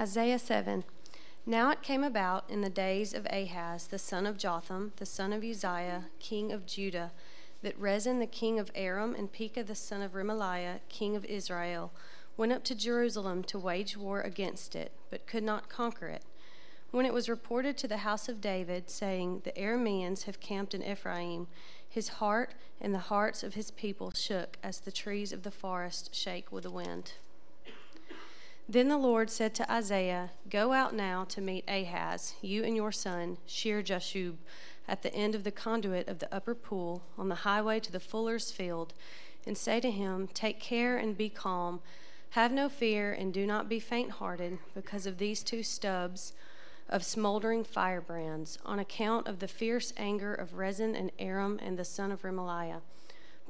Isaiah 7. Now it came about in the days of Ahaz, the son of Jotham, the son of Uzziah, king of Judah, that Rezin the king of Aram and Pekah the son of Remaliah, king of Israel, went up to Jerusalem to wage war against it, but could not conquer it. When it was reported to the house of David, saying, The Arameans have camped in Ephraim, his heart and the hearts of his people shook as the trees of the forest shake with the wind. Then the Lord said to Isaiah, Go out now to meet Ahaz, you and your son, Shear Jashub, at the end of the conduit of the upper pool, on the highway to the fuller's field, and say to him, Take care and be calm. Have no fear and do not be faint hearted because of these two stubs of smoldering firebrands, on account of the fierce anger of Rezin and Aram and the son of Remaliah.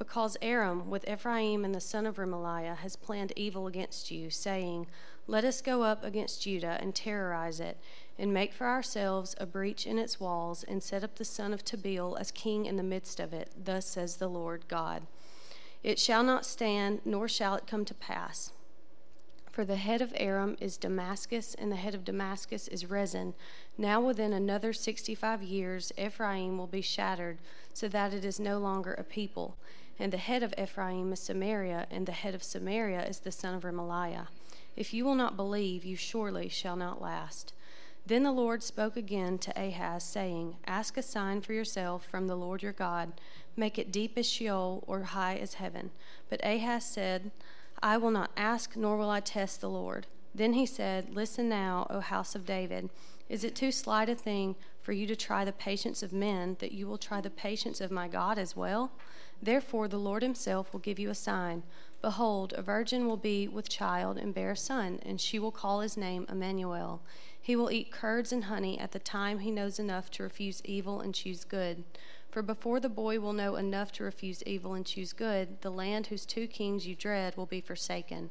Because Aram, with Ephraim and the son of Remaliah, has planned evil against you, saying, Let us go up against Judah and terrorize it, and make for ourselves a breach in its walls, and set up the son of Tabeel as king in the midst of it. Thus says the Lord God. It shall not stand, nor shall it come to pass. For the head of Aram is Damascus, and the head of Damascus is Rezin. Now, within another sixty five years, Ephraim will be shattered, so that it is no longer a people and the head of Ephraim is Samaria, and the head of Samaria is the son of Remaliah. If you will not believe, you surely shall not last. Then the Lord spoke again to Ahaz, saying, Ask a sign for yourself from the Lord your God. Make it deep as Sheol or high as heaven. But Ahaz said, I will not ask, nor will I test the Lord. Then he said, Listen now, O house of David. Is it too slight a thing for you to try the patience of men, that you will try the patience of my God as well? Therefore, the Lord himself will give you a sign. Behold, a virgin will be with child and bear a son, and she will call his name Emmanuel. He will eat curds and honey at the time he knows enough to refuse evil and choose good. For before the boy will know enough to refuse evil and choose good, the land whose two kings you dread will be forsaken.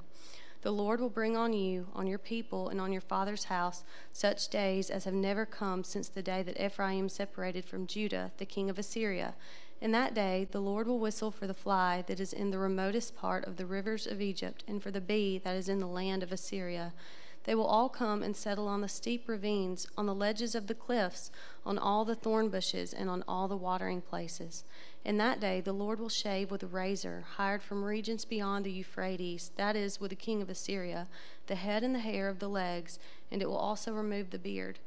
The Lord will bring on you, on your people, and on your father's house such days as have never come since the day that Ephraim separated from Judah, the king of Assyria in that day, the Lord will whistle for the fly that is in the remotest part of the rivers of Egypt, and for the bee that is in the land of Assyria. They will all come and settle on the steep ravines, on the ledges of the cliffs, on all the thorn bushes, and on all the watering places. In that day, the Lord will shave with a razor, hired from regions beyond the Euphrates, that is, with the king of Assyria, the head and the hair of the legs, and it will also remove the beard.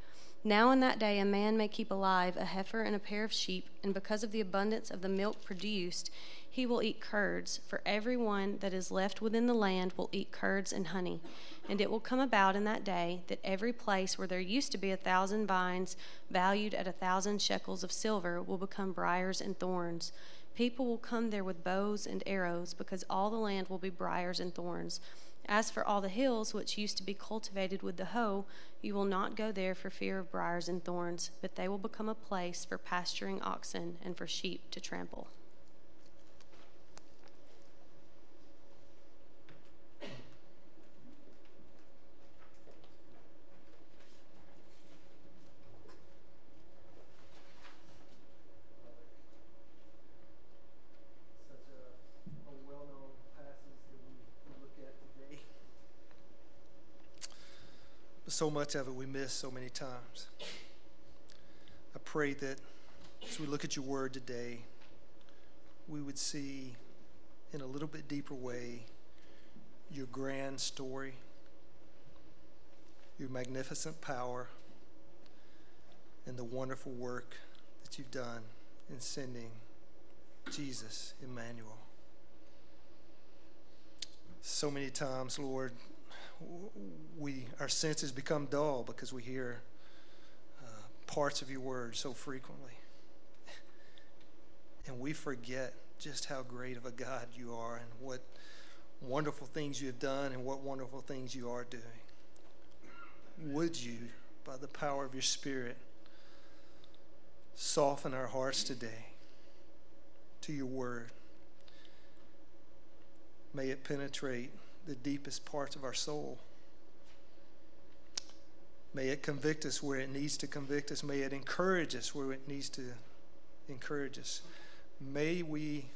Now in that day a man may keep alive a heifer and a pair of sheep, and because of the abundance of the milk produced, he will eat curds, for every one that is left within the land will eat curds and honey. And it will come about in that day that every place where there used to be a thousand vines valued at a thousand shekels of silver will become briars and thorns. People will come there with bows and arrows, because all the land will be briars and thorns. As for all the hills which used to be cultivated with the hoe, you will not go there for fear of briars and thorns, but they will become a place for pasturing oxen and for sheep to trample. So much of it we miss so many times. I pray that as we look at your word today, we would see in a little bit deeper way your grand story, your magnificent power, and the wonderful work that you've done in sending Jesus, Emmanuel. So many times, Lord, we our senses become dull because we hear uh, parts of your word so frequently, and we forget just how great of a God you are and what wonderful things you have done and what wonderful things you are doing. Would you, by the power of your Spirit, soften our hearts today to your word? May it penetrate the deepest parts of our soul. May it convict us where it needs to convict us. May it encourage us where it needs to encourage us. May we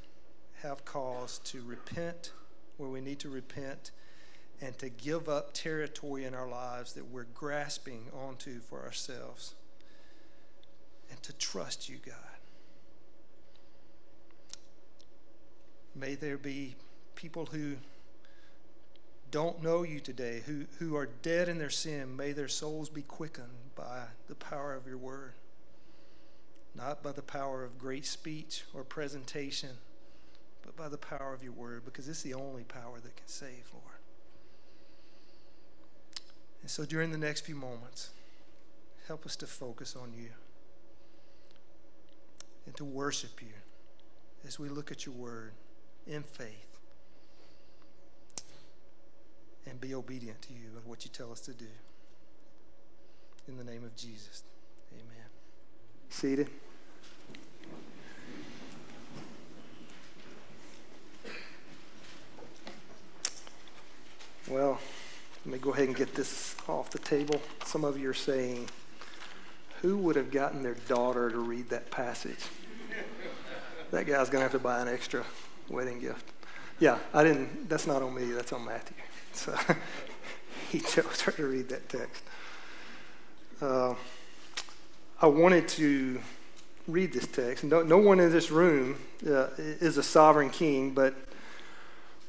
have cause to repent where we need to repent and to give up territory in our lives that we're grasping onto for ourselves and to trust you, God. May there be people who don't know you today, who, who are dead in their sin. May their souls be quickened by the power of your word, not by the power of great speech or presentation, but by the power of your word, because it's the only power that can save, Lord. And so during the next few moments, help us to focus on you and to worship you as we look at your word in faith and be obedient to you and what you tell us to do. In the name of Jesus, amen. Seated. Well, let me go ahead and get this off the table. Some of you are saying, who would have gotten their daughter to read that passage? that guy's going to have to buy an extra wedding gift. Yeah, I didn't, that's not on me, that's on Matthew. So he chose her to read that text. Uh, I wanted to read this text. No, no one in this room uh, is a sovereign king, but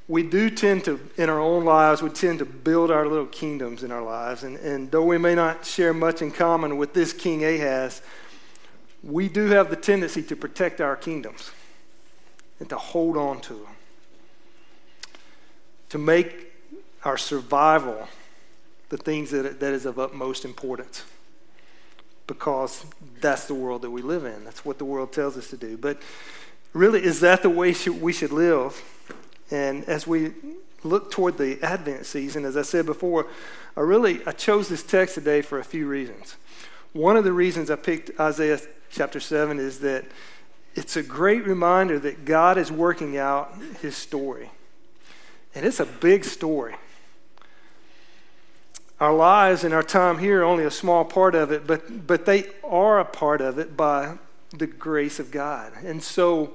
we do tend to, in our own lives, we tend to build our little kingdoms in our lives. And, and though we may not share much in common with this King Ahaz, we do have the tendency to protect our kingdoms and to hold on to them, to make our survival the things that, that is of utmost importance because that's the world that we live in. That's what the world tells us to do. But really, is that the way we should live? And as we look toward the Advent season, as I said before, I really I chose this text today for a few reasons. One of the reasons I picked Isaiah chapter 7 is that it's a great reminder that God is working out his story. And it's a big story. Our lives and our time here are only a small part of it, but, but they are a part of it by the grace of God. And so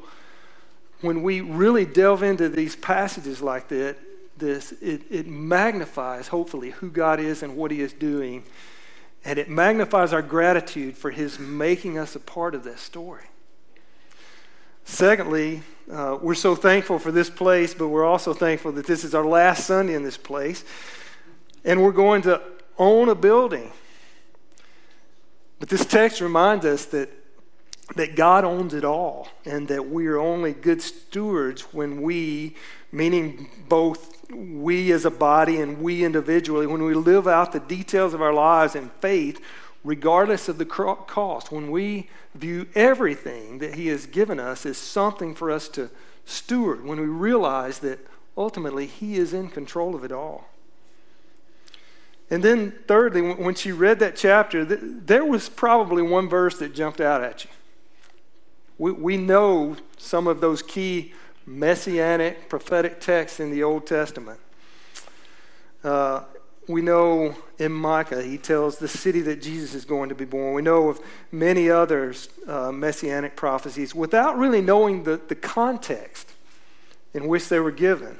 when we really delve into these passages like that, this, it, it magnifies, hopefully, who God is and what He is doing. And it magnifies our gratitude for His making us a part of that story. Secondly, uh, we're so thankful for this place, but we're also thankful that this is our last Sunday in this place. And we're going to own a building. But this text reminds us that that God owns it all and that we are only good stewards when we, meaning both we as a body and we individually, when we live out the details of our lives in faith, regardless of the cost, when we view everything that He has given us as something for us to steward, when we realize that ultimately He is in control of it all. And then, thirdly, when she read that chapter, there was probably one verse that jumped out at you we, we know some of those key messianic prophetic texts in the Old Testament. Uh, we know in Micah, he tells the city that Jesus is going to be born. We know of many others uh, messianic prophecies without really knowing the, the context in which they were given.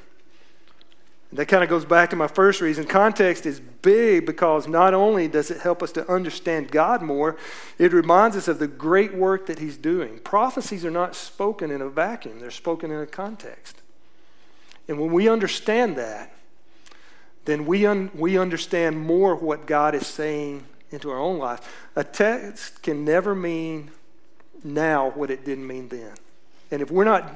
That kind of goes back to my first reason. Context is big because not only does it help us to understand God more, it reminds us of the great work that He's doing. Prophecies are not spoken in a vacuum, they're spoken in a context. And when we understand that, then we, un- we understand more what God is saying into our own life. A text can never mean now what it didn't mean then. And if we're not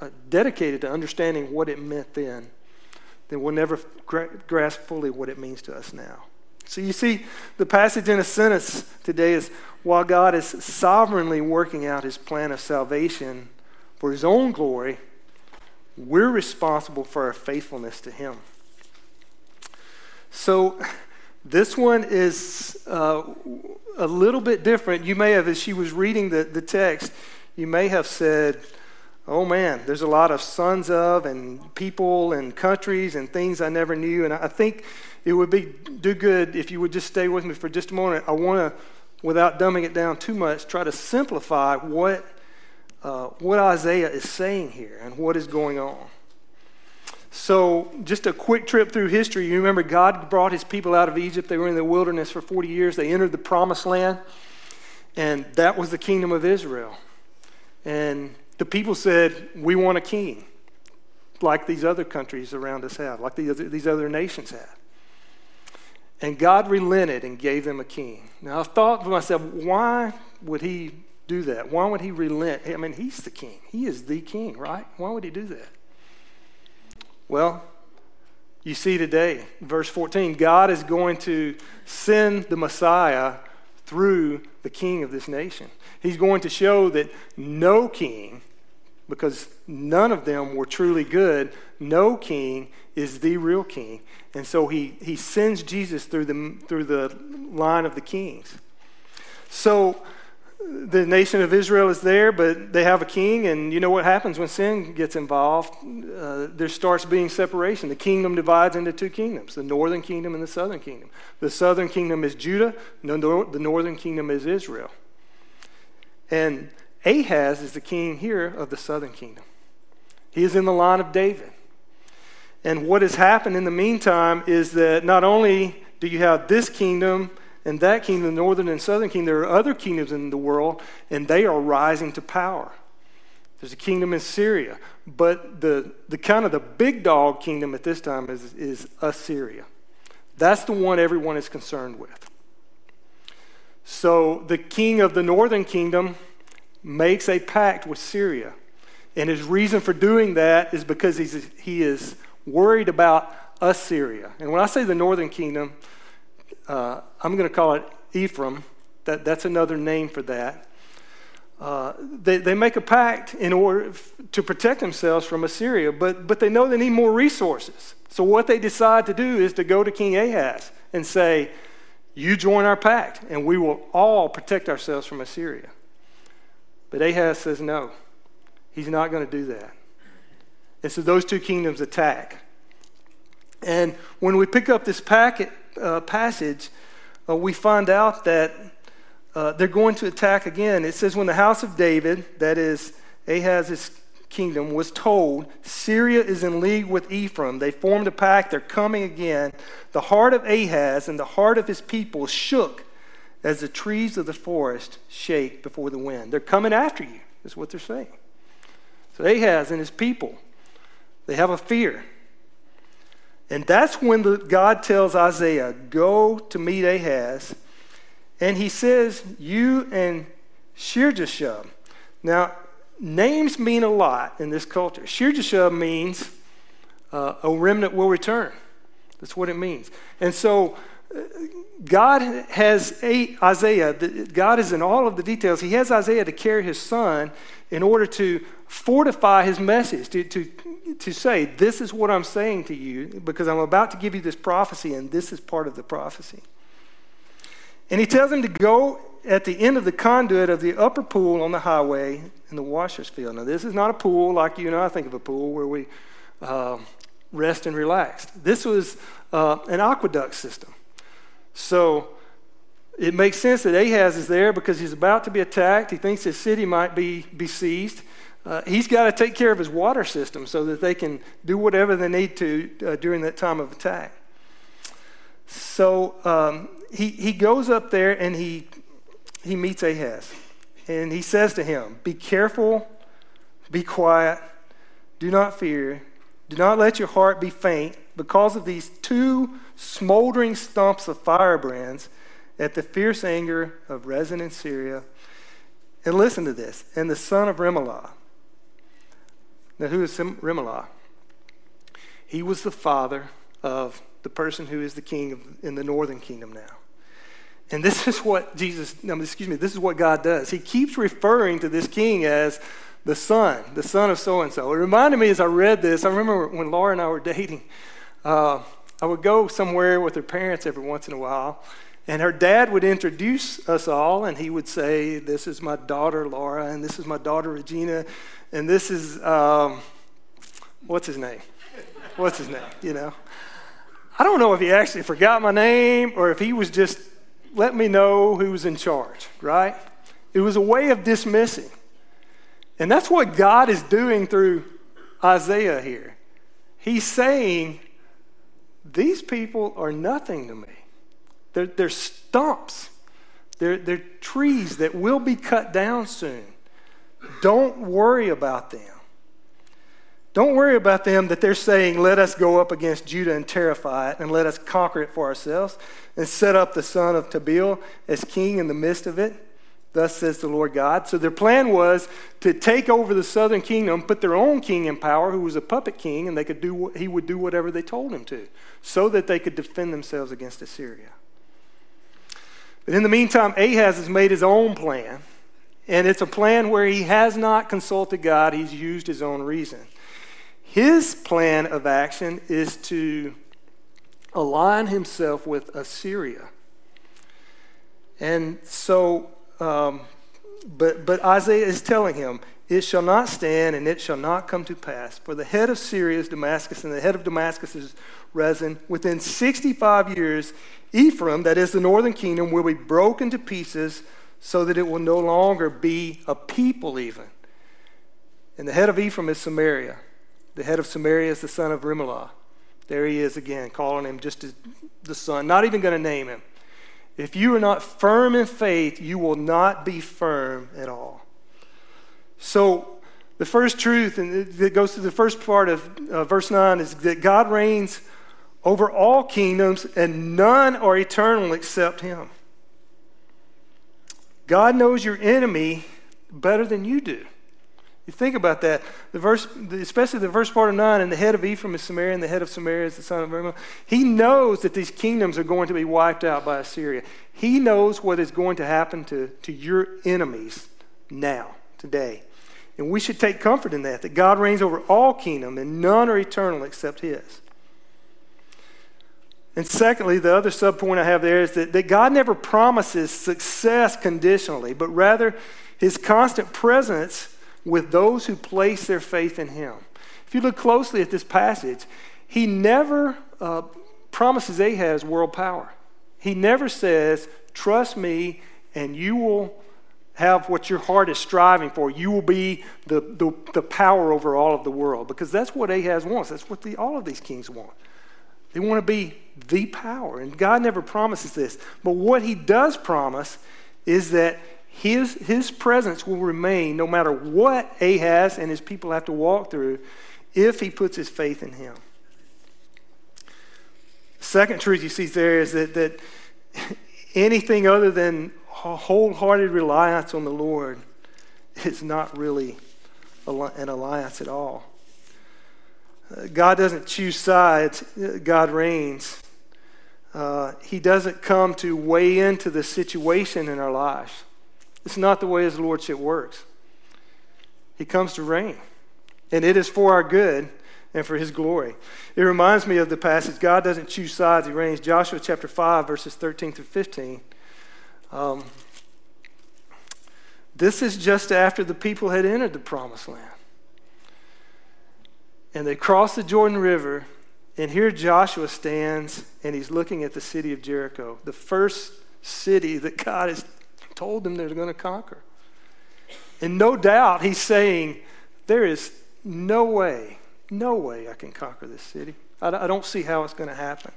uh, dedicated to understanding what it meant then, then we'll never gra- grasp fully what it means to us now. So you see, the passage in a sentence today is while God is sovereignly working out his plan of salvation for his own glory, we're responsible for our faithfulness to him. So this one is uh, a little bit different. You may have, as she was reading the, the text, you may have said, oh man, there's a lot of sons of and people and countries and things I never knew. And I think it would be do good if you would just stay with me for just a moment. I want to, without dumbing it down too much, try to simplify what uh, what Isaiah is saying here and what is going on. So, just a quick trip through history. You remember God brought his people out of Egypt. They were in the wilderness for 40 years. They entered the promised land, and that was the kingdom of Israel. And the people said, We want a king, like these other countries around us have, like these other, these other nations have. And God relented and gave them a king. Now, I thought to myself, why would he do that? Why would he relent? I mean, he's the king. He is the king, right? Why would he do that? Well, you see today, verse 14, God is going to send the Messiah through the king of this nation. He's going to show that no king, because none of them were truly good, no king is the real king. And so he, he sends Jesus through the, through the line of the kings. So the nation of Israel is there, but they have a king, and you know what happens when sin gets involved? Uh, there starts being separation. The kingdom divides into two kingdoms the northern kingdom and the southern kingdom. The southern kingdom is Judah, the northern kingdom is Israel. And Ahaz is the king here of the southern kingdom. He is in the line of David. And what has happened in the meantime is that not only do you have this kingdom and that kingdom, the northern and southern kingdom, there are other kingdoms in the world, and they are rising to power. There's a kingdom in Syria, but the, the kind of the big dog kingdom at this time is, is Assyria. That's the one everyone is concerned with. So the king of the northern kingdom makes a pact with Syria. And his reason for doing that is because he's, he is worried about Assyria. And when I say the northern kingdom, uh, I'm going to call it Ephraim. That, that's another name for that. Uh, they, they make a pact in order f- to protect themselves from Assyria, but, but they know they need more resources. So, what they decide to do is to go to King Ahaz and say, You join our pact, and we will all protect ourselves from Assyria. But Ahaz says, No, he's not going to do that. And so, those two kingdoms attack. And when we pick up this packet, uh, passage, uh, we find out that uh, they're going to attack again. It says, When the house of David, that is Ahaz's kingdom, was told, Syria is in league with Ephraim, they formed a pact, they're coming again. The heart of Ahaz and the heart of his people shook as the trees of the forest shake before the wind. They're coming after you, is what they're saying. So Ahaz and his people, they have a fear. And that's when the, God tells Isaiah, Go to meet Ahaz. And he says, You and Shear-jashub. Now, names mean a lot in this culture. Shear-jashub means uh, a remnant will return. That's what it means. And so, God has Isaiah, God is in all of the details. He has Isaiah to carry his son in order to fortify his message, to, to, to say, This is what I'm saying to you, because I'm about to give you this prophecy, and this is part of the prophecy. And he tells him to go at the end of the conduit of the upper pool on the highway in the washer's field. Now, this is not a pool like you and I think of a pool where we uh, rest and relax. This was uh, an aqueduct system. So it makes sense that Ahaz is there because he's about to be attacked. He thinks his city might be besieged. Uh, he's got to take care of his water system so that they can do whatever they need to uh, during that time of attack. So um, he, he goes up there and he, he meets Ahaz. And he says to him, Be careful, be quiet, do not fear, do not let your heart be faint because of these two smoldering stumps of firebrands at the fierce anger of Rezin in Syria. And listen to this and the son of Remaliah. Now, who is Remaliah? He was the father of the person who is the king of, in the northern kingdom now. And this is what Jesus, excuse me, this is what God does. He keeps referring to this king as the son, the son of so and so. It reminded me as I read this, I remember when Laura and I were dating, uh, I would go somewhere with her parents every once in a while, and her dad would introduce us all, and he would say, This is my daughter, Laura, and this is my daughter, Regina, and this is, um, what's his name? What's his name? You know? I don't know if he actually forgot my name or if he was just letting me know who was in charge, right? It was a way of dismissing. And that's what God is doing through Isaiah here. He's saying, These people are nothing to me. They're, they're stumps, they're, they're trees that will be cut down soon. Don't worry about them. Don't worry about them that they're saying, let us go up against Judah and terrify it, and let us conquer it for ourselves, and set up the son of Tabeel as king in the midst of it. Thus says the Lord God. So their plan was to take over the southern kingdom, put their own king in power, who was a puppet king, and they could do, he would do whatever they told him to, so that they could defend themselves against Assyria. But in the meantime, Ahaz has made his own plan, and it's a plan where he has not consulted God, he's used his own reason. His plan of action is to align himself with Assyria. And so, um, but, but Isaiah is telling him, it shall not stand and it shall not come to pass. For the head of Syria is Damascus, and the head of Damascus is Rezin. Within 65 years, Ephraim, that is the northern kingdom, will be broken to pieces so that it will no longer be a people, even. And the head of Ephraim is Samaria. The head of Samaria is the son of Remaliah. There he is again, calling him just the son, not even going to name him. If you are not firm in faith, you will not be firm at all. So, the first truth, and it goes to the first part of uh, verse 9, is that God reigns over all kingdoms, and none are eternal except Him. God knows your enemy better than you do. You think about that. The verse, especially the verse part of 9, and the head of Ephraim is Samaria, and the head of Samaria is the son of Ramah. He knows that these kingdoms are going to be wiped out by Assyria. He knows what is going to happen to, to your enemies now, today. And we should take comfort in that, that God reigns over all kingdom, and none are eternal except his. And secondly, the other subpoint I have there is that, that God never promises success conditionally, but rather his constant presence with those who place their faith in him. If you look closely at this passage, he never uh, promises Ahaz world power. He never says, Trust me, and you will have what your heart is striving for. You will be the, the, the power over all of the world. Because that's what Ahaz wants. That's what the, all of these kings want. They want to be the power. And God never promises this. But what he does promise is that his, his presence will remain no matter what Ahaz and his people have to walk through if he puts his faith in him. Second truth you see there is that, that anything other than wholehearted reliance on the Lord is not really an alliance at all. God doesn't choose sides, God reigns. Uh, he doesn't come to weigh into the situation in our lives. It's not the way His Lordship works. He comes to reign, and it is for our good and for His glory. It reminds me of the passage God doesn't choose sides, He reigns. Joshua chapter 5, verses 13 through 15. Um, this is just after the people had entered the promised land. And they crossed the Jordan River, and here Joshua stands and he's looking at the city of Jericho, the first city that God has told them they're going to conquer. And no doubt he's saying, There is no way, no way I can conquer this city. I don't see how it's going to happen.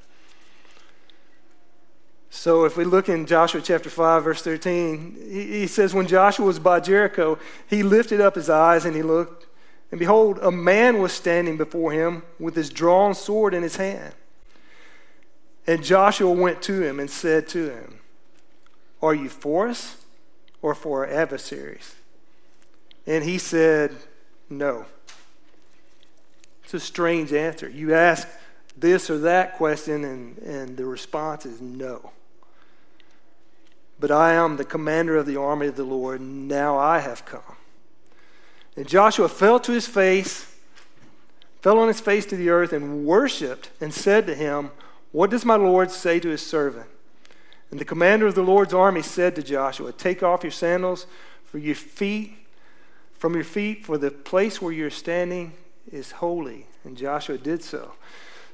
So if we look in Joshua chapter 5, verse 13, he says, When Joshua was by Jericho, he lifted up his eyes and he looked and behold, a man was standing before him with his drawn sword in his hand. And Joshua went to him and said to him, Are you for us or for our adversaries? And he said, No. It's a strange answer. You ask this or that question, and, and the response is no. But I am the commander of the army of the Lord, now I have come. And Joshua fell to his face, fell on his face to the earth, and worshiped and said to him, What does my Lord say to his servant? And the commander of the Lord's army said to Joshua, Take off your sandals for your feet, from your feet, for the place where you're standing is holy. And Joshua did so.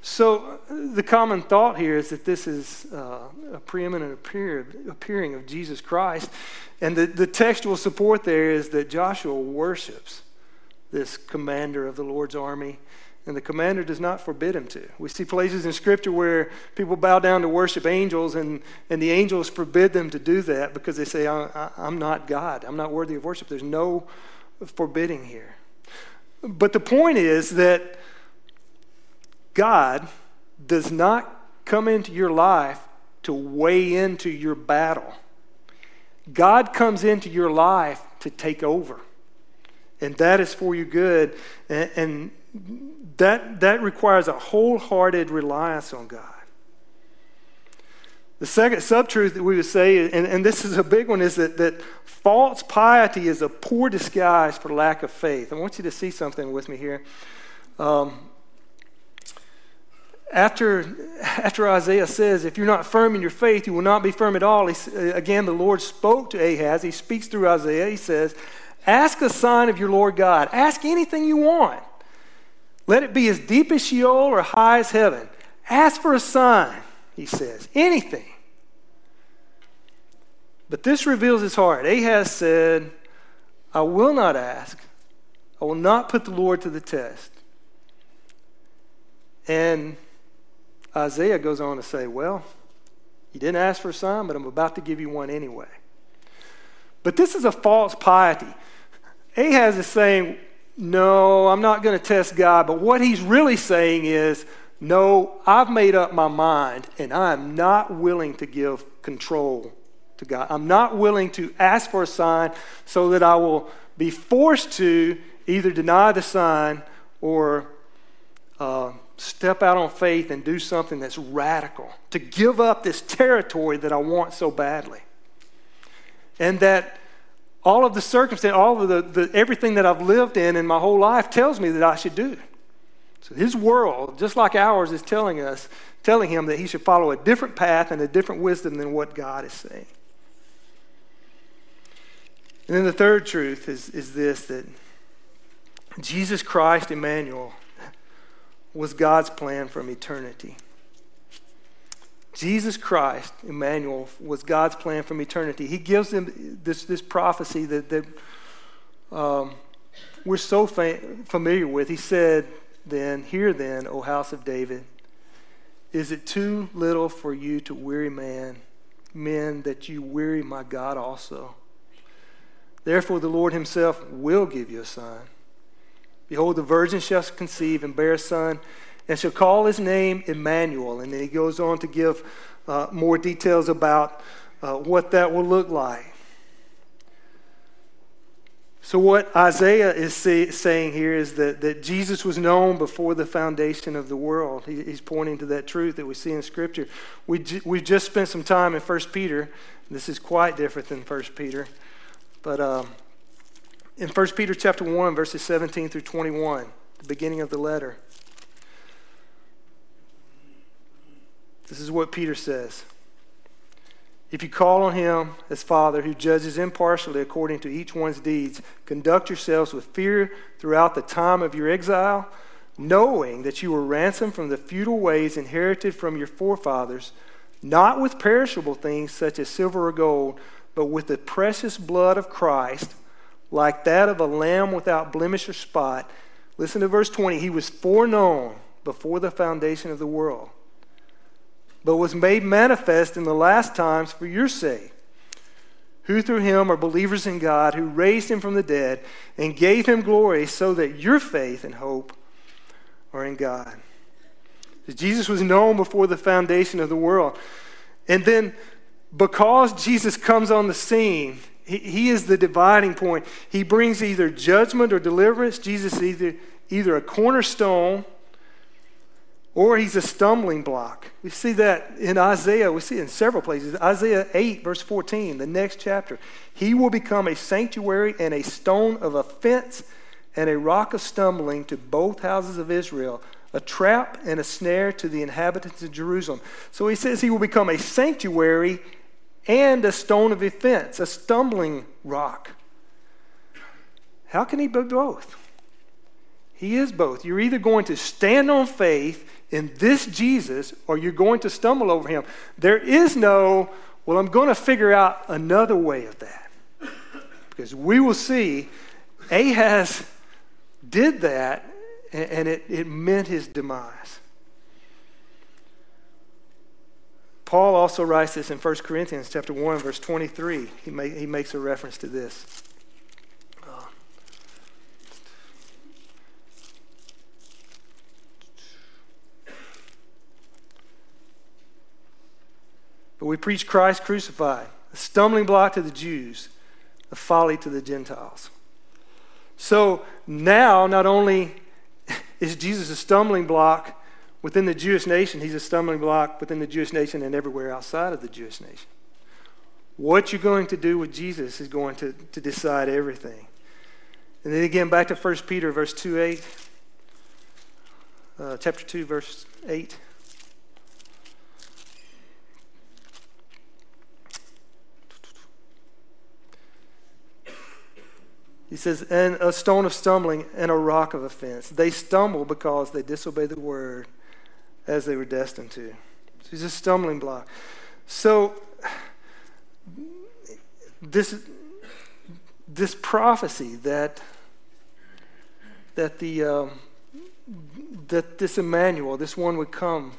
So, the common thought here is that this is uh, a preeminent appear, appearing of Jesus Christ. And the, the textual support there is that Joshua worships this commander of the Lord's army. And the commander does not forbid him to. We see places in Scripture where people bow down to worship angels, and, and the angels forbid them to do that because they say, I, am not God. I'm not worthy of worship. There's no forbidding here. But the point is that God does not come into your life to weigh into your battle. God comes into your life to take over. And that is for your good. And, and that, that requires a wholehearted reliance on God. The second subtruth that we would say, and, and this is a big one, is that, that false piety is a poor disguise for lack of faith. I want you to see something with me here. Um, after, after Isaiah says, If you're not firm in your faith, you will not be firm at all, he, again, the Lord spoke to Ahaz. He speaks through Isaiah. He says, Ask a sign of your Lord God. Ask anything you want. Let it be as deep as Sheol or high as heaven. Ask for a sign, he says. Anything. But this reveals his heart. Ahaz said, I will not ask. I will not put the Lord to the test. And Isaiah goes on to say, Well, you didn't ask for a sign, but I'm about to give you one anyway. But this is a false piety. Ahaz is saying, no, I'm not going to test God. But what he's really saying is, no, I've made up my mind and I am not willing to give control to God. I'm not willing to ask for a sign so that I will be forced to either deny the sign or uh, step out on faith and do something that's radical, to give up this territory that I want so badly. And that all of the circumstance, all of the, the, everything that I've lived in in my whole life tells me that I should do. So his world, just like ours, is telling us, telling him that he should follow a different path and a different wisdom than what God is saying. And then the third truth is, is this that Jesus Christ, Emmanuel, was God's plan from eternity. Jesus Christ, Emmanuel, was God's plan from eternity. He gives them this, this prophecy that, that um, we're so familiar with. He said, Then, hear then, O house of David, is it too little for you to weary man, men, that you weary my God also? Therefore, the Lord himself will give you a sign. Behold, the virgin shall conceive and bear a son and shall call his name Emmanuel. And then he goes on to give uh, more details about uh, what that will look like. So, what Isaiah is say, saying here is that, that Jesus was known before the foundation of the world. He, he's pointing to that truth that we see in Scripture. We, we've just spent some time in 1 Peter. This is quite different than 1 Peter. But um, in 1 Peter chapter 1, verses 17 through 21, the beginning of the letter, This is what Peter says. If you call on him as Father, who judges impartially according to each one's deeds, conduct yourselves with fear throughout the time of your exile, knowing that you were ransomed from the futile ways inherited from your forefathers, not with perishable things such as silver or gold, but with the precious blood of Christ, like that of a lamb without blemish or spot. Listen to verse 20. He was foreknown before the foundation of the world but was made manifest in the last times for your sake, who through him are believers in God, who raised him from the dead and gave him glory, so that your faith and hope are in God. Jesus was known before the foundation of the world. And then, because Jesus comes on the scene, he, he is the dividing point. He brings either judgment or deliverance. Jesus is either, either a cornerstone or he's a stumbling block. We see that in Isaiah. We see it in several places. Isaiah 8, verse 14, the next chapter. He will become a sanctuary and a stone of offense and a rock of stumbling to both houses of Israel, a trap and a snare to the inhabitants of Jerusalem. So he says he will become a sanctuary and a stone of offense, a stumbling rock. How can he be both? He is both. You're either going to stand on faith in this Jesus or you're going to stumble over him. There is no, well, I'm going to figure out another way of that. Because we will see Ahaz did that and, it, it meant his demise. Paul also writes this in 1 Corinthians chapter 1, verse 23. He, he makes a reference to this. But we preach Christ crucified, a stumbling block to the Jews, a folly to the Gentiles. So now, not only is Jesus a stumbling block within the Jewish nation, he's a stumbling block within the Jewish nation and everywhere outside of the Jewish nation. What you're going to do with Jesus is going to, to decide everything. And then again, back to 1 Peter, verse 2 8. Uh, chapter 2, verse 8. He says, and a stone of stumbling and a rock of offense. They stumble because they disobey the word as they were destined to. So he's a stumbling block. So this this prophecy that that the um, that this Emmanuel, this one would come,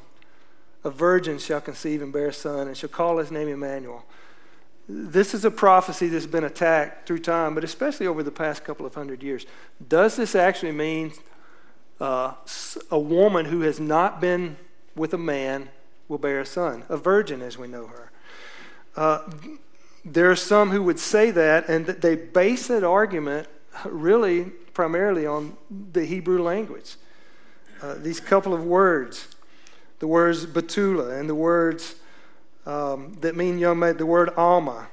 a virgin shall conceive and bear a son, and shall call his name Emmanuel. This is a prophecy that's been attacked through time, but especially over the past couple of hundred years. Does this actually mean uh, a woman who has not been with a man will bear a son, a virgin as we know her? Uh, there are some who would say that, and they base that argument really primarily on the Hebrew language. Uh, these couple of words, the words Betula and the words um, that mean young maid, the word Alma.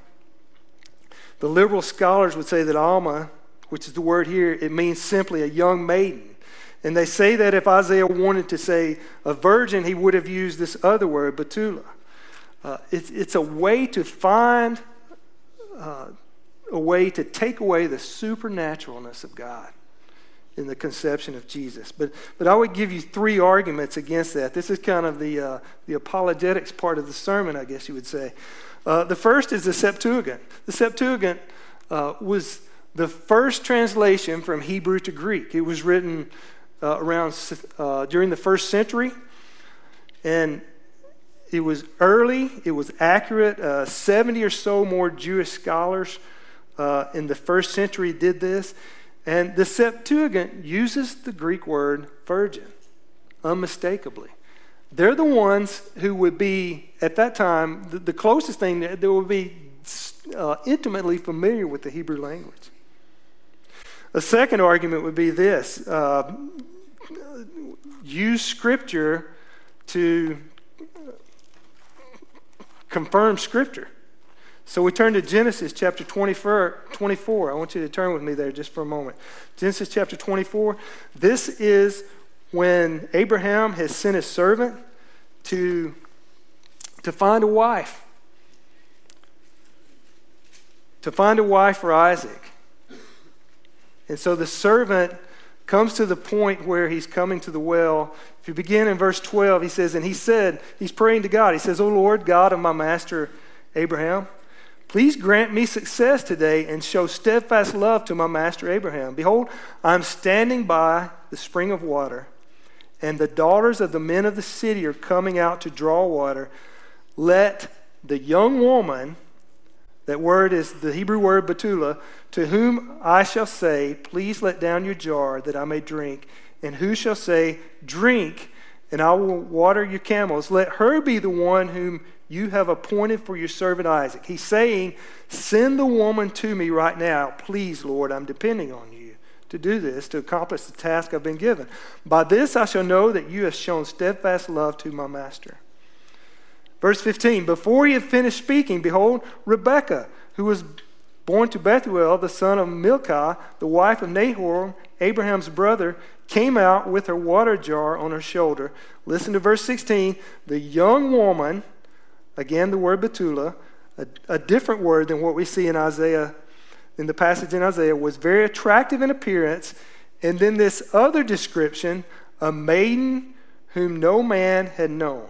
The liberal scholars would say that Alma, which is the word here, it means simply a young maiden. And they say that if Isaiah wanted to say a virgin, he would have used this other word, Betula. Uh, it's, it's a way to find uh, a way to take away the supernaturalness of God in the conception of Jesus. But, but I would give you three arguments against that. This is kind of the, uh, the apologetics part of the sermon, I guess you would say. Uh, the first is the Septuagint. The Septuagint uh, was the first translation from Hebrew to Greek. It was written uh, around uh, during the first century, and it was early, it was accurate. Uh, 70 or so more Jewish scholars in the first century did this. And the Septuagint uses the Greek word virgin unmistakably. They're the ones who would be, at that time, the, the closest thing that, they would be uh, intimately familiar with the Hebrew language. A second argument would be this uh, use Scripture to confirm Scripture. So we turn to Genesis chapter 24, 24. I want you to turn with me there just for a moment. Genesis chapter 24. This is when Abraham has sent his servant to, to find a wife. To find a wife for Isaac. And so the servant comes to the point where he's coming to the well. If you begin in verse 12, he says, And he said, He's praying to God. He says, O Lord, God of my master Abraham. Please grant me success today and show steadfast love to my master Abraham. Behold, I'm standing by the spring of water, and the daughters of the men of the city are coming out to draw water. Let the young woman, that word is the Hebrew word betula, to whom I shall say, Please let down your jar that I may drink, and who shall say, Drink, and I will water your camels. Let her be the one whom you have appointed for your servant Isaac. He's saying, Send the woman to me right now. Please, Lord, I'm depending on you to do this, to accomplish the task I've been given. By this I shall know that you have shown steadfast love to my master. Verse 15 Before he had finished speaking, behold, Rebekah, who was born to Bethuel, the son of Milcah, the wife of Nahor, Abraham's brother, came out with her water jar on her shoulder. Listen to verse 16. The young woman Again, the word Betula, a, a different word than what we see in Isaiah, in the passage in Isaiah, was very attractive in appearance. And then this other description, a maiden whom no man had known.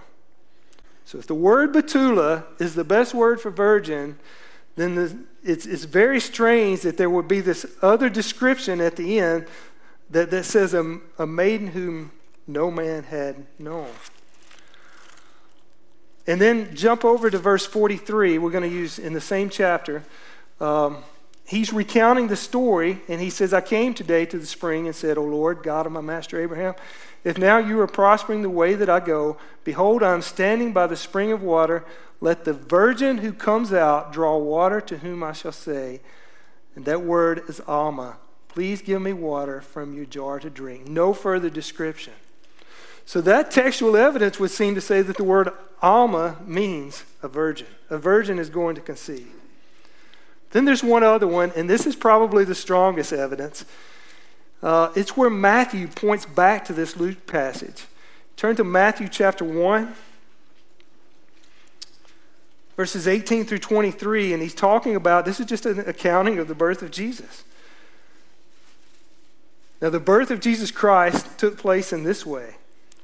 So if the word Betula is the best word for virgin, then the, it's, it's very strange that there would be this other description at the end that, that says a, a maiden whom no man had known. And then jump over to verse 43. We're going to use in the same chapter. Um, he's recounting the story, and he says, I came today to the spring and said, O Lord, God of my master Abraham, if now you are prospering the way that I go, behold, I am standing by the spring of water. Let the virgin who comes out draw water to whom I shall say, and that word is Alma. Please give me water from your jar to drink. No further description. So that textual evidence would seem to say that the word Alma means a virgin. A virgin is going to conceive. Then there's one other one, and this is probably the strongest evidence. Uh, it's where Matthew points back to this Luke passage. Turn to Matthew chapter 1, verses 18 through 23, and he's talking about this is just an accounting of the birth of Jesus. Now, the birth of Jesus Christ took place in this way.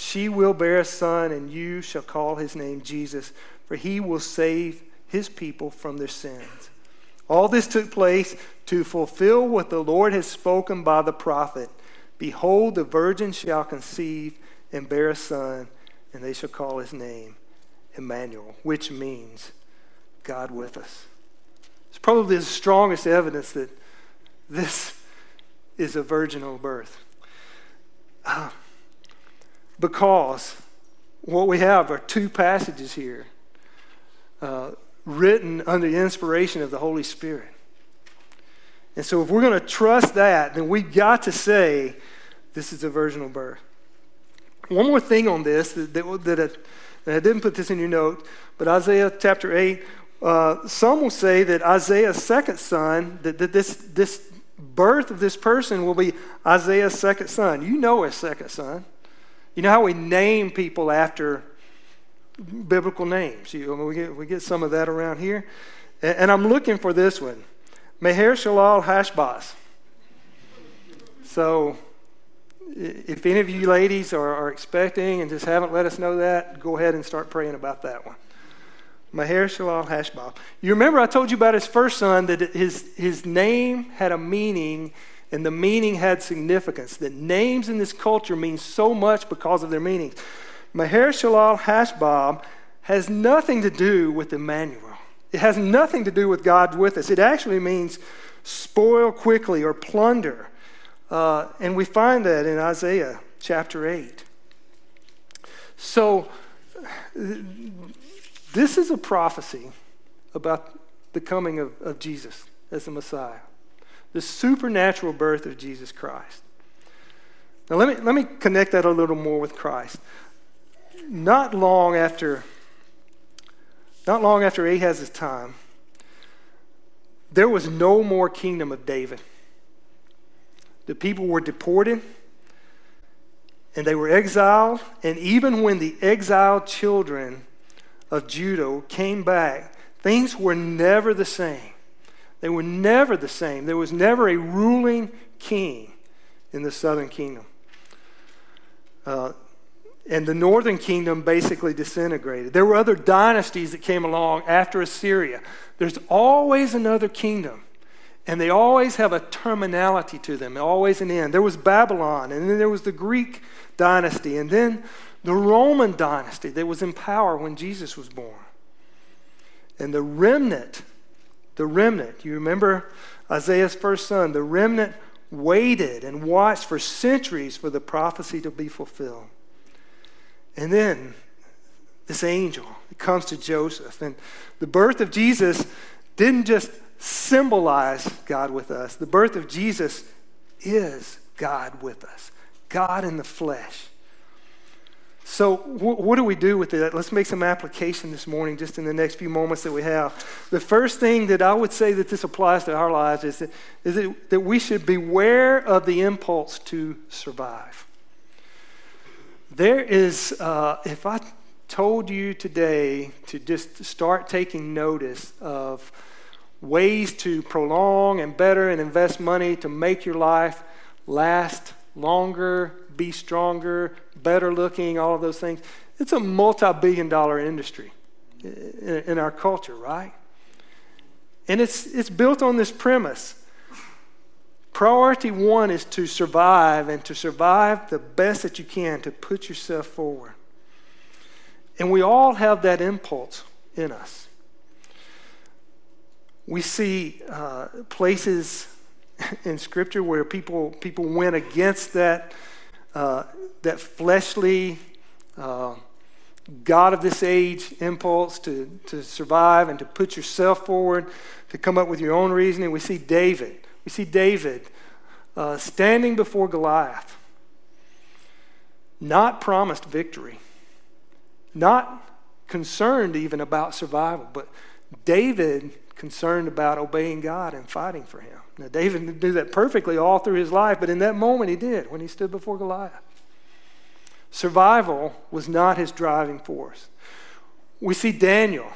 She will bear a son, and you shall call his name Jesus, for he will save his people from their sins. All this took place to fulfill what the Lord has spoken by the prophet Behold, the virgin shall conceive and bear a son, and they shall call his name Emmanuel, which means God with us. It's probably the strongest evidence that this is a virginal birth. Uh, because what we have are two passages here. Uh, written under the inspiration of the Holy Spirit. And so, if we're going to trust that, then we've got to say this is a virginal birth. One more thing on this that, that, that, I, that I didn't put this in your note, but Isaiah chapter 8, uh, some will say that Isaiah's second son, that, that this, this birth of this person will be Isaiah's second son. You know his second son. You know how we name people after biblical names. You, we, get, we get some of that around here. And, and I'm looking for this one Maher Shalal Hashbaz. So, if any of you ladies are, are, expecting and just haven't let us know that, go ahead and start praying about that one. Maher Shalal Hashbaz. You remember I told you about his first son that his, his name had a meaning and the meaning had significance. That names in this culture mean so much because of their meanings. Maher Shalal Hashbaz has nothing to do with Emmanuel. It has nothing to do with God with us. It actually means spoil quickly or plunder. Uh, and we find that in Isaiah chapter 8. So, this is a prophecy about the coming of, of Jesus as the Messiah, the supernatural birth of Jesus Christ. Now, let me, let me connect that a little more with Christ not long after not long after Ahaz's time, there was no more kingdom of David. The people were deported and they were exiled. And even when the exiled children of Judah came back, things were never the same. They were never the same. There was never a ruling king in the southern kingdom. Uh, and the northern kingdom basically disintegrated. There were other dynasties that came along after Assyria. There's always another kingdom, and they always have a terminality to them, always an end. There was Babylon, and then there was the Greek dynasty, and then the Roman dynasty that was in power when Jesus was born. And the remnant, the remnant, you remember Isaiah's first son, the remnant waited and watched for centuries for the prophecy to be fulfilled. And then this angel comes to Joseph. And the birth of Jesus didn't just symbolize God with us, the birth of Jesus is God with us, God in the flesh. So, wh- what do we do with it? Let's make some application this morning, just in the next few moments that we have. The first thing that I would say that this applies to our lives is that, is that, that we should beware of the impulse to survive. There is, uh, if I told you today to just start taking notice of ways to prolong and better and invest money to make your life last longer, be stronger, better looking, all of those things, it's a multi billion dollar industry in, our culture, right? And it's, it's built on this premise. Priority one is to survive and to survive the best that you can, to put yourself forward. And we all have that impulse in us. We see uh, places in Scripture where people, people went against that, uh, that fleshly, uh, God of this age impulse to, to survive and to put yourself forward, to come up with your own reasoning. We see David. We see David uh, standing before Goliath, not promised victory, not concerned even about survival, but David concerned about obeying God and fighting for him. Now, David do that perfectly all through his life, but in that moment he did when he stood before Goliath. Survival was not his driving force. We see Daniel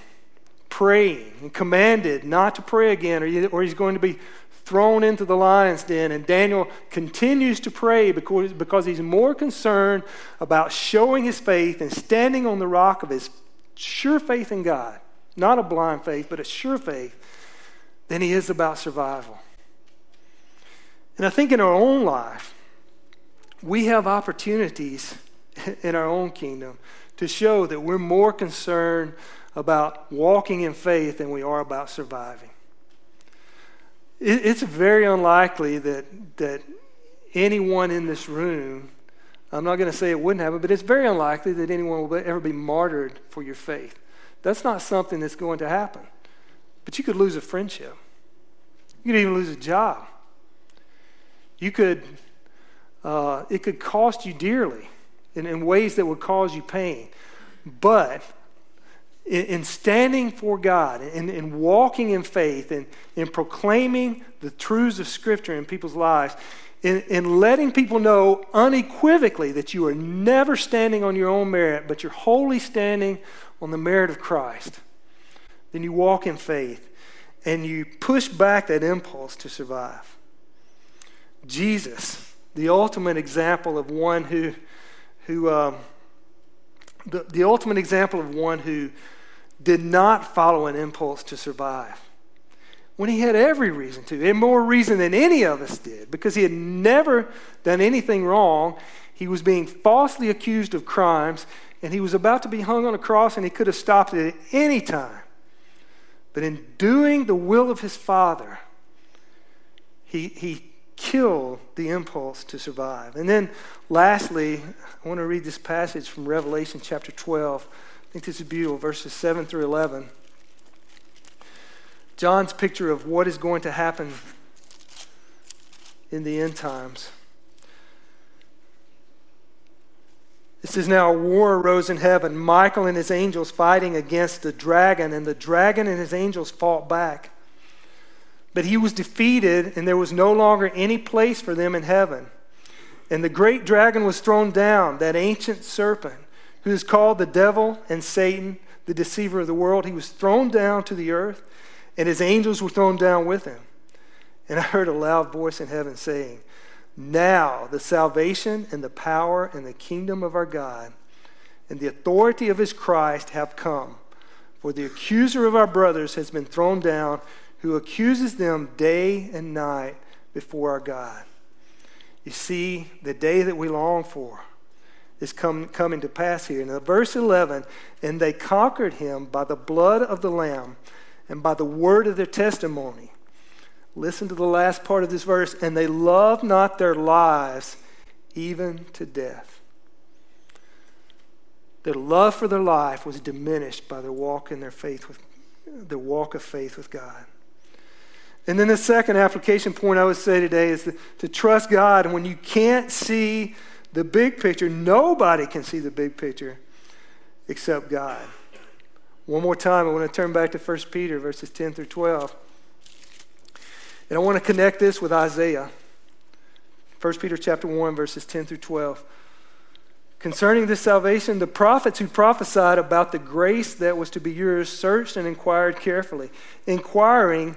praying and commanded not to pray again, or he's going to be thrown into the lion's den. And Daniel continues to pray because, because he's more concerned about showing his faith and standing on the rock of his sure faith in God. Not a blind faith, but a sure faith, than he is about survival. And I think in our own life, we have opportunities in our own kingdom to show that we're more concerned about walking in faith than we are about surviving. It's very unlikely that, that anyone in this room, I'm not going to say it wouldn't happen, but it's very unlikely that anyone will ever be martyred for your faith. That's not something that's going to happen. But you could lose a friendship, you could even lose a job. You could, uh, it could cost you dearly in, in ways that would cause you pain. But in, in standing for God in, in walking in faith and in proclaiming the truths of Scripture in people's lives, in, in letting people know unequivocally that you are never standing on your own merit, but you're wholly standing on the merit of Christ, then you walk in faith and you push back that impulse to survive. Jesus, the ultimate example of one who who, um, the, the ultimate example of one who did not follow an impulse to survive when he had every reason to, and more reason than any of us did, because he had never done anything wrong. He was being falsely accused of crimes, and he was about to be hung on a cross, and he could have stopped it at any time. But in doing the will of his Father, he, he kill the impulse to survive. And then lastly, I want to read this passage from Revelation chapter 12. I think this is beautiful, verses 7 through 11. John's picture of what is going to happen in the end times. It says, Now a war arose in heaven, Michael and his angels fighting against the dragon, and the dragon and his angels fought back. But he was defeated, and there was no longer any place for them in heaven. And the great dragon was thrown down, that ancient serpent, who is called the devil and Satan, the deceiver of the world. He was thrown down to the earth, and his angels were thrown down with him. And I heard a loud voice in heaven saying, Now the salvation and the power and the kingdom of our God and the authority of his Christ have come. For the accuser of our brothers has been thrown down who accuses them day and night before our God. You see, the day that we long for is come, coming to pass here. In verse 11, and they conquered him by the blood of the Lamb and by the word of their testimony. Listen to the last part of this verse, and they loved not their lives even to death. Their love for their life was diminished by their walk in their faith with their walk of faith with God. And then the second application point I would say today is to, trust God when you can't see the big picture. Nobody can see the big picture except God. One more time, I want to turn back to 1 Peter verses 10 through 12. And I want to connect this with Isaiah. 1 Peter chapter 1 verses 10 through 12. Concerning this salvation, the prophets who prophesied about the grace that was to be yours searched and inquired carefully, inquiring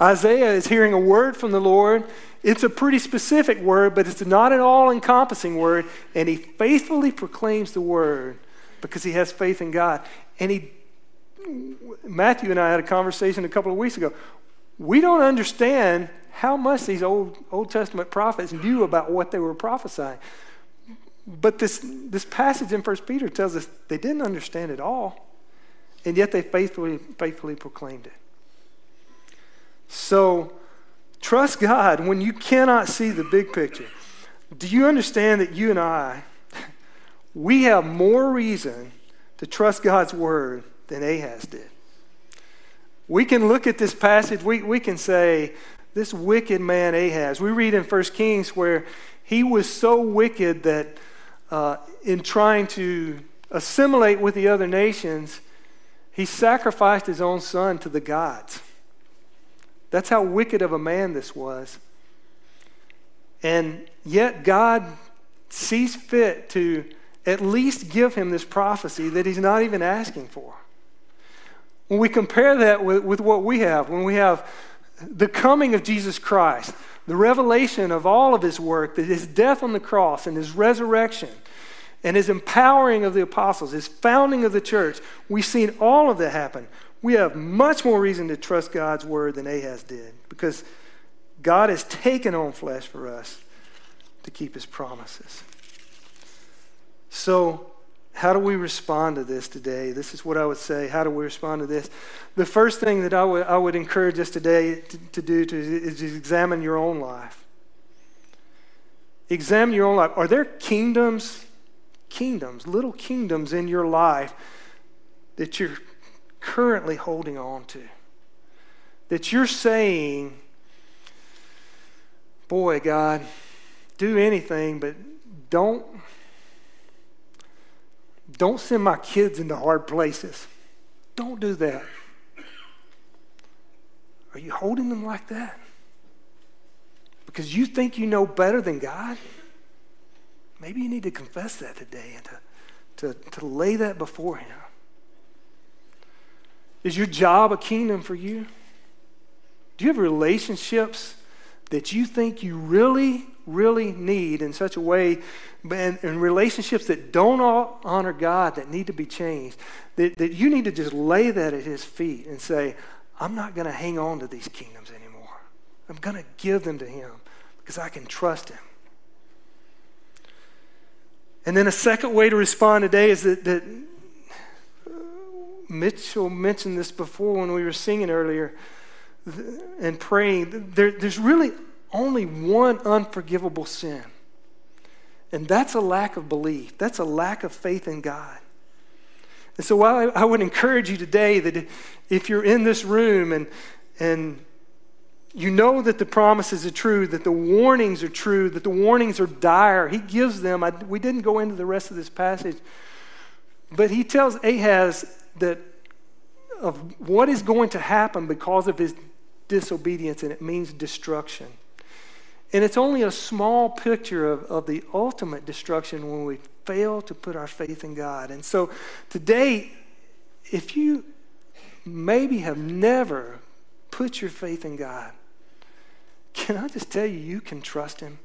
Isaiah is hearing a word from the Lord. It's a pretty specific word, but it's not an all encompassing word. And he faithfully proclaims the word because he has faith in God. And he, Matthew and I had a conversation a couple of weeks ago. We don't understand how much these Old, Old Testament prophets knew about what they were prophesying. But this, this passage in 1 Peter tells us they didn't understand it all, and yet they faithfully, faithfully proclaimed it. So trust God when you cannot see the big picture. Do you understand that you and I, we have more reason to trust God's word than Ahaz did? We can look at this passage, we, we can say, this wicked man Ahaz. We read in 1 Kings where he was so wicked that uh, in trying to assimilate with the other nations, he sacrificed his own son to the gods. That's how wicked of a man this was. And yet, God sees fit to at least give him this prophecy that he's not even asking for. When we compare that with, with what we have, when we have the coming of Jesus Christ, the revelation of all of his work, his death on the cross and his resurrection, and his empowering of the apostles, his founding of the church, we've seen all of that happen. We have much more reason to trust God's word than Ahaz did because God has taken on flesh for us to keep his promises. So, how do we respond to this today? This is what I would say. How do we respond to this? The first thing that I would, I would encourage us today to, to do to, is examine your own life. Examine your own life. Are there kingdoms, kingdoms, little kingdoms in your life that you're currently holding on to? That you're saying, boy, God, do anything, but don't don't send my kids into hard places. Don't do that. Are you holding them like that? Because you think you know better than God? Maybe you need to confess that today and to, to, to lay that before Him. Is your job a kingdom for you? Do you have relationships that you think you really, really need in such a way, and, and relationships that don't honor God that need to be changed, that, that you need to just lay that at His feet and say, I'm not going to hang on to these kingdoms anymore. I'm going to give them to Him because I can trust Him. And then a second way to respond today is that, that Mitchell mentioned this before when we were singing earlier and praying, there, there's really only one unforgivable sin. And that's a lack of belief. That's a lack of faith in God. And so I, I would encourage you today that if you're in this room and, and you know that the promises are true, that the warnings are true, that the warnings are dire, he gives them. I, we didn't go into the rest of this passage, but he tells Ahaz that of what is going to happen because of his disobedience, and it means destruction. And it's only a small picture of, of the ultimate destruction when we fail to put our faith in God. And so today, if you maybe have never put your faith in God, can I just tell you, you can trust Him?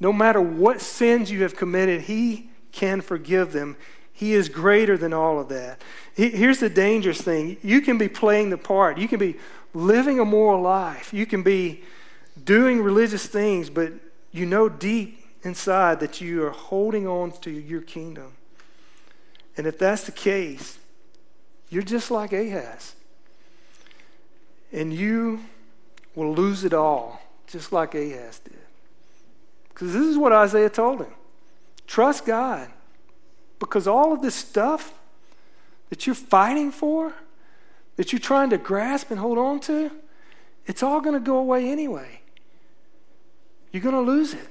No matter what sins you have committed, He can forgive them. He is greater than all of that. Here's the dangerous thing you can be playing the part, you can be living a moral life, you can be doing religious things, but you know deep inside that you are holding on to your kingdom. And if that's the case, you're just like Ahaz. And you will lose it all, just like Ahaz did. Because this is what Isaiah told him trust God. Because all of this stuff, that you're fighting for, that you're trying to grasp and hold on to, it's all going to go away anyway. You're going to lose it.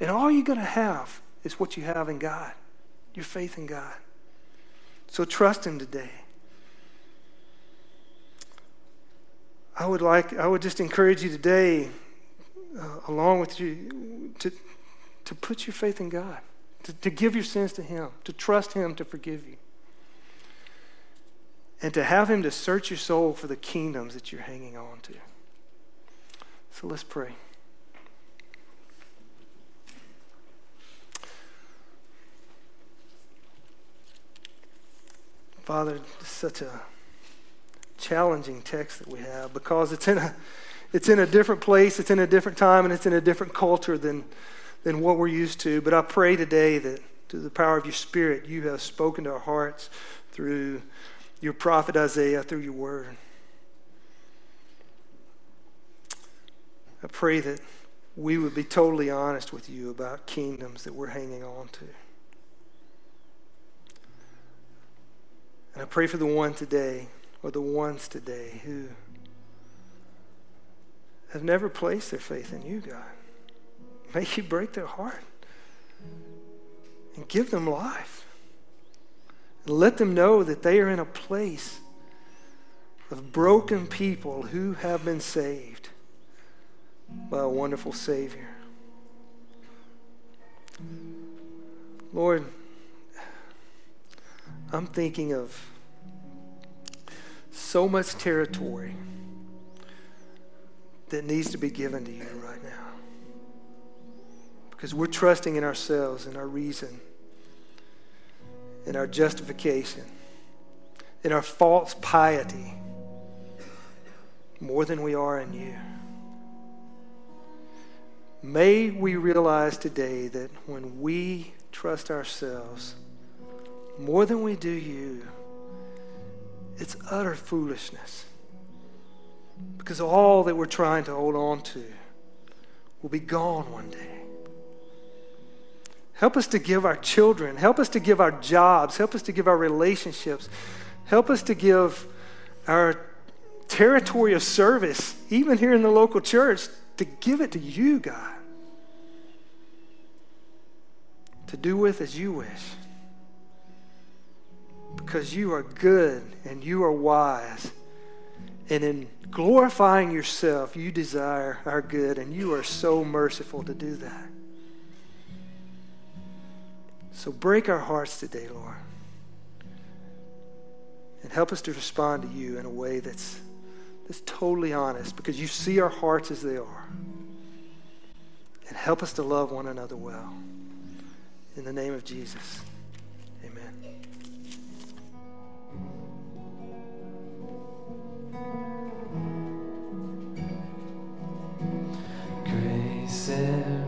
And all you're going to have is what you have in God your faith in God. So trust Him today. I would like, I would just encourage you today, uh, along with you, to, to put your faith in God, to, to give your sins to Him, to trust Him to forgive you, and to have Him to search your soul for the kingdoms that you're hanging on to. So let's pray. Father, such a challenging text that we have because it's in a it's in a different place, it's in a different time, and it's in a different culture than than what we're used to. But I pray today that through the power of your Spirit, you have spoken to our hearts through your prophet Isaiah, through your word. I pray that we would be totally honest with you about kingdoms that we're hanging on to. And I pray for the one today, or the ones today, who have never placed their faith in you, God. May you break their heart and give them life. And let them know that they are in a place of broken people who have been saved by a wonderful Savior. Lord, I'm thinking of so much territory that needs to be given to you right now. Because we're trusting in ourselves and our reason, in our justification, in our false piety more than we are in you. May we realize today that when we trust ourselves, more than we do you, it's utter foolishness. Because all that we're trying to hold on to will be gone one day. Help us to give our children, help us to give our jobs, help us to give our relationships, help us to give our territory of service, even here in the local church, to give it to you, God. To do with as you wish because you are good and you are wise. And in glorifying yourself, you desire our good, and you are so merciful to do that. So break our hearts today, Lord. And help us to respond to you in a way that's, that's totally honest because you see our hearts as they are. And help us to love one another well. In the name of Jesus, amen. Grace